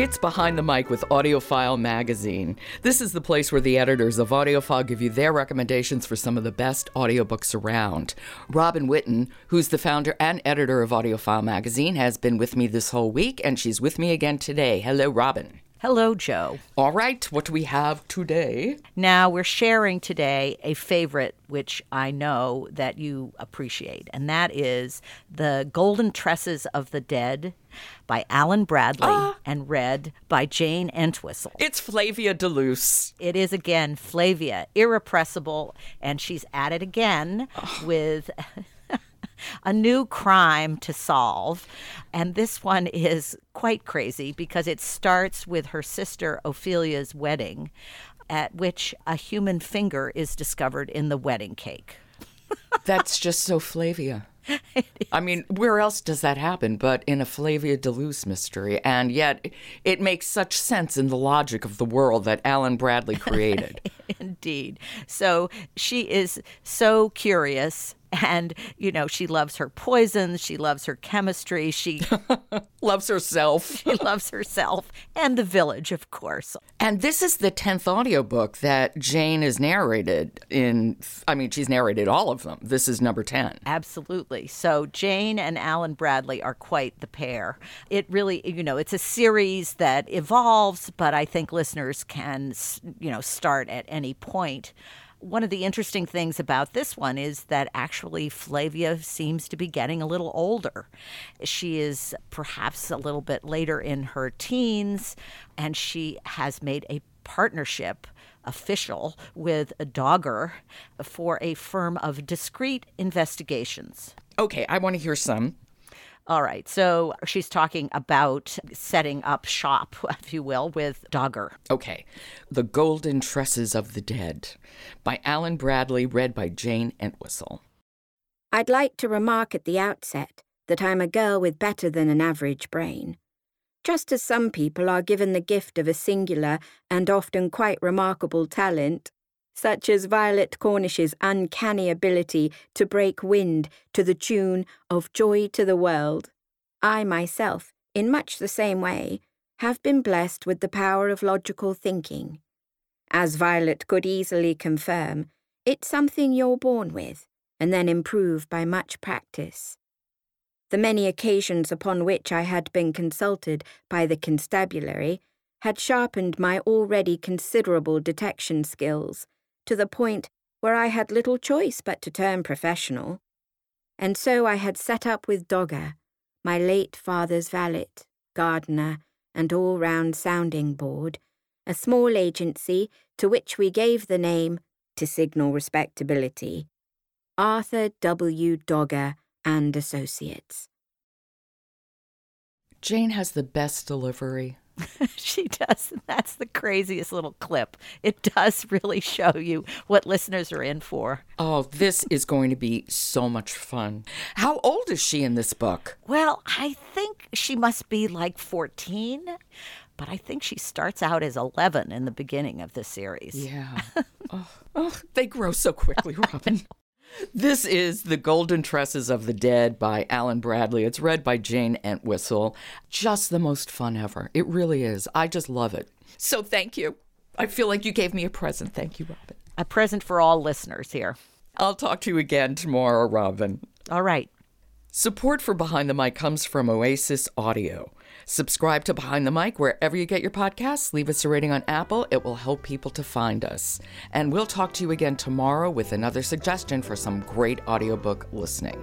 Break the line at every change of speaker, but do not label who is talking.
It's Behind the Mic with AudioFile Magazine. This is the place where the editors of AudioFile give you their recommendations for some of the best audiobooks around. Robin Whitten, who's the founder and editor of AudioFile Magazine, has been with me this whole week, and she's with me again today. Hello, Robin.
Hello, Joe.
All right, what do we have today?
Now, we're sharing today a favorite which I know that you appreciate, and that is The Golden Tresses of the Dead by Alan Bradley
Ah.
and read by Jayne Entwisle.
It's Flavia de Luce.
It is again Flavia, irrepressible, and she's at it again with a new crime to solve. And this one is quite crazy because it starts with her sister Ophelia's wedding, at which a human finger is discovered in the wedding cake.
That's just so Flavia. I mean, where else does that happen but in a Flavia de Luce mystery? And yet, it makes such sense in the logic of the world that Alan Bradley created.
Indeed. So she is so curious. And, you know, she loves her poisons. She loves her chemistry. She,
Loves herself.
she loves herself and the village, of course.
And this is the 10th audiobook that Jayne is narrated in. I mean, she's narrated all of them. This is number 10.
Absolutely. So Jayne and Alan Bradley are quite the pair. It really, you know, it's a series that evolves, but I think listeners can, you know, start at any point. One of the interesting things about this one is that actually Flavia seems to be getting a little older. She is perhaps a little bit later in her teens, and she has made a partnership official with a dogger for a firm of discreet investigations.
Okay, I want to hear some.
All right, so she's talking about setting up shop, if you will, with Dogger.
Okay. The Golden Tresses of the Dead by Alan Bradley, read by Jayne Entwisle.
I'd like to remark at the outset that I'm a girl with better than an average brain. Just as some people are given the gift of a singular and often quite remarkable talent, such as Violet Cornish's uncanny ability to break wind to the tune of Joy to the World, I myself, in much the same way, have been blessed with the power of logical thinking. As Violet could easily confirm, it's something you're born with and then improve by much practice. The many occasions upon which I had been consulted by the constabulary had sharpened my already considerable detection skills to the point where I had little choice but to turn professional. And so I had set up with Dogger, my late father's valet, gardener, and all round sounding board, a small agency to which we gave the name, to signal respectability, Arthur W. Dogger and Associates.
Jane has the best delivery.
she does. That's the craziest little clip. It does really show you what listeners are in for.
Oh, this is going to be so much fun. How old is she in this book?
Well, I think she must be like 14, but I think she starts out as 11 in the beginning of the series.
Yeah. oh, oh, they grow so quickly, Robin. This is The Golden Tresses of the Dead by Alan Bradley. It's read by Jayne Entwisle. Just the most fun ever. It really is. I just love it. So thank you. I feel like you gave me a present. Thank you, Robin.
A present for all listeners here.
I'll talk to you again tomorrow, Robin.
All right.
Support for Behind the Mic comes from Oasis Audio. Subscribe to Behind the Mic wherever you get your podcasts. Leave us a rating on Apple. It will help people to find us. And we'll talk to you again tomorrow with another suggestion for some great audiobook listening.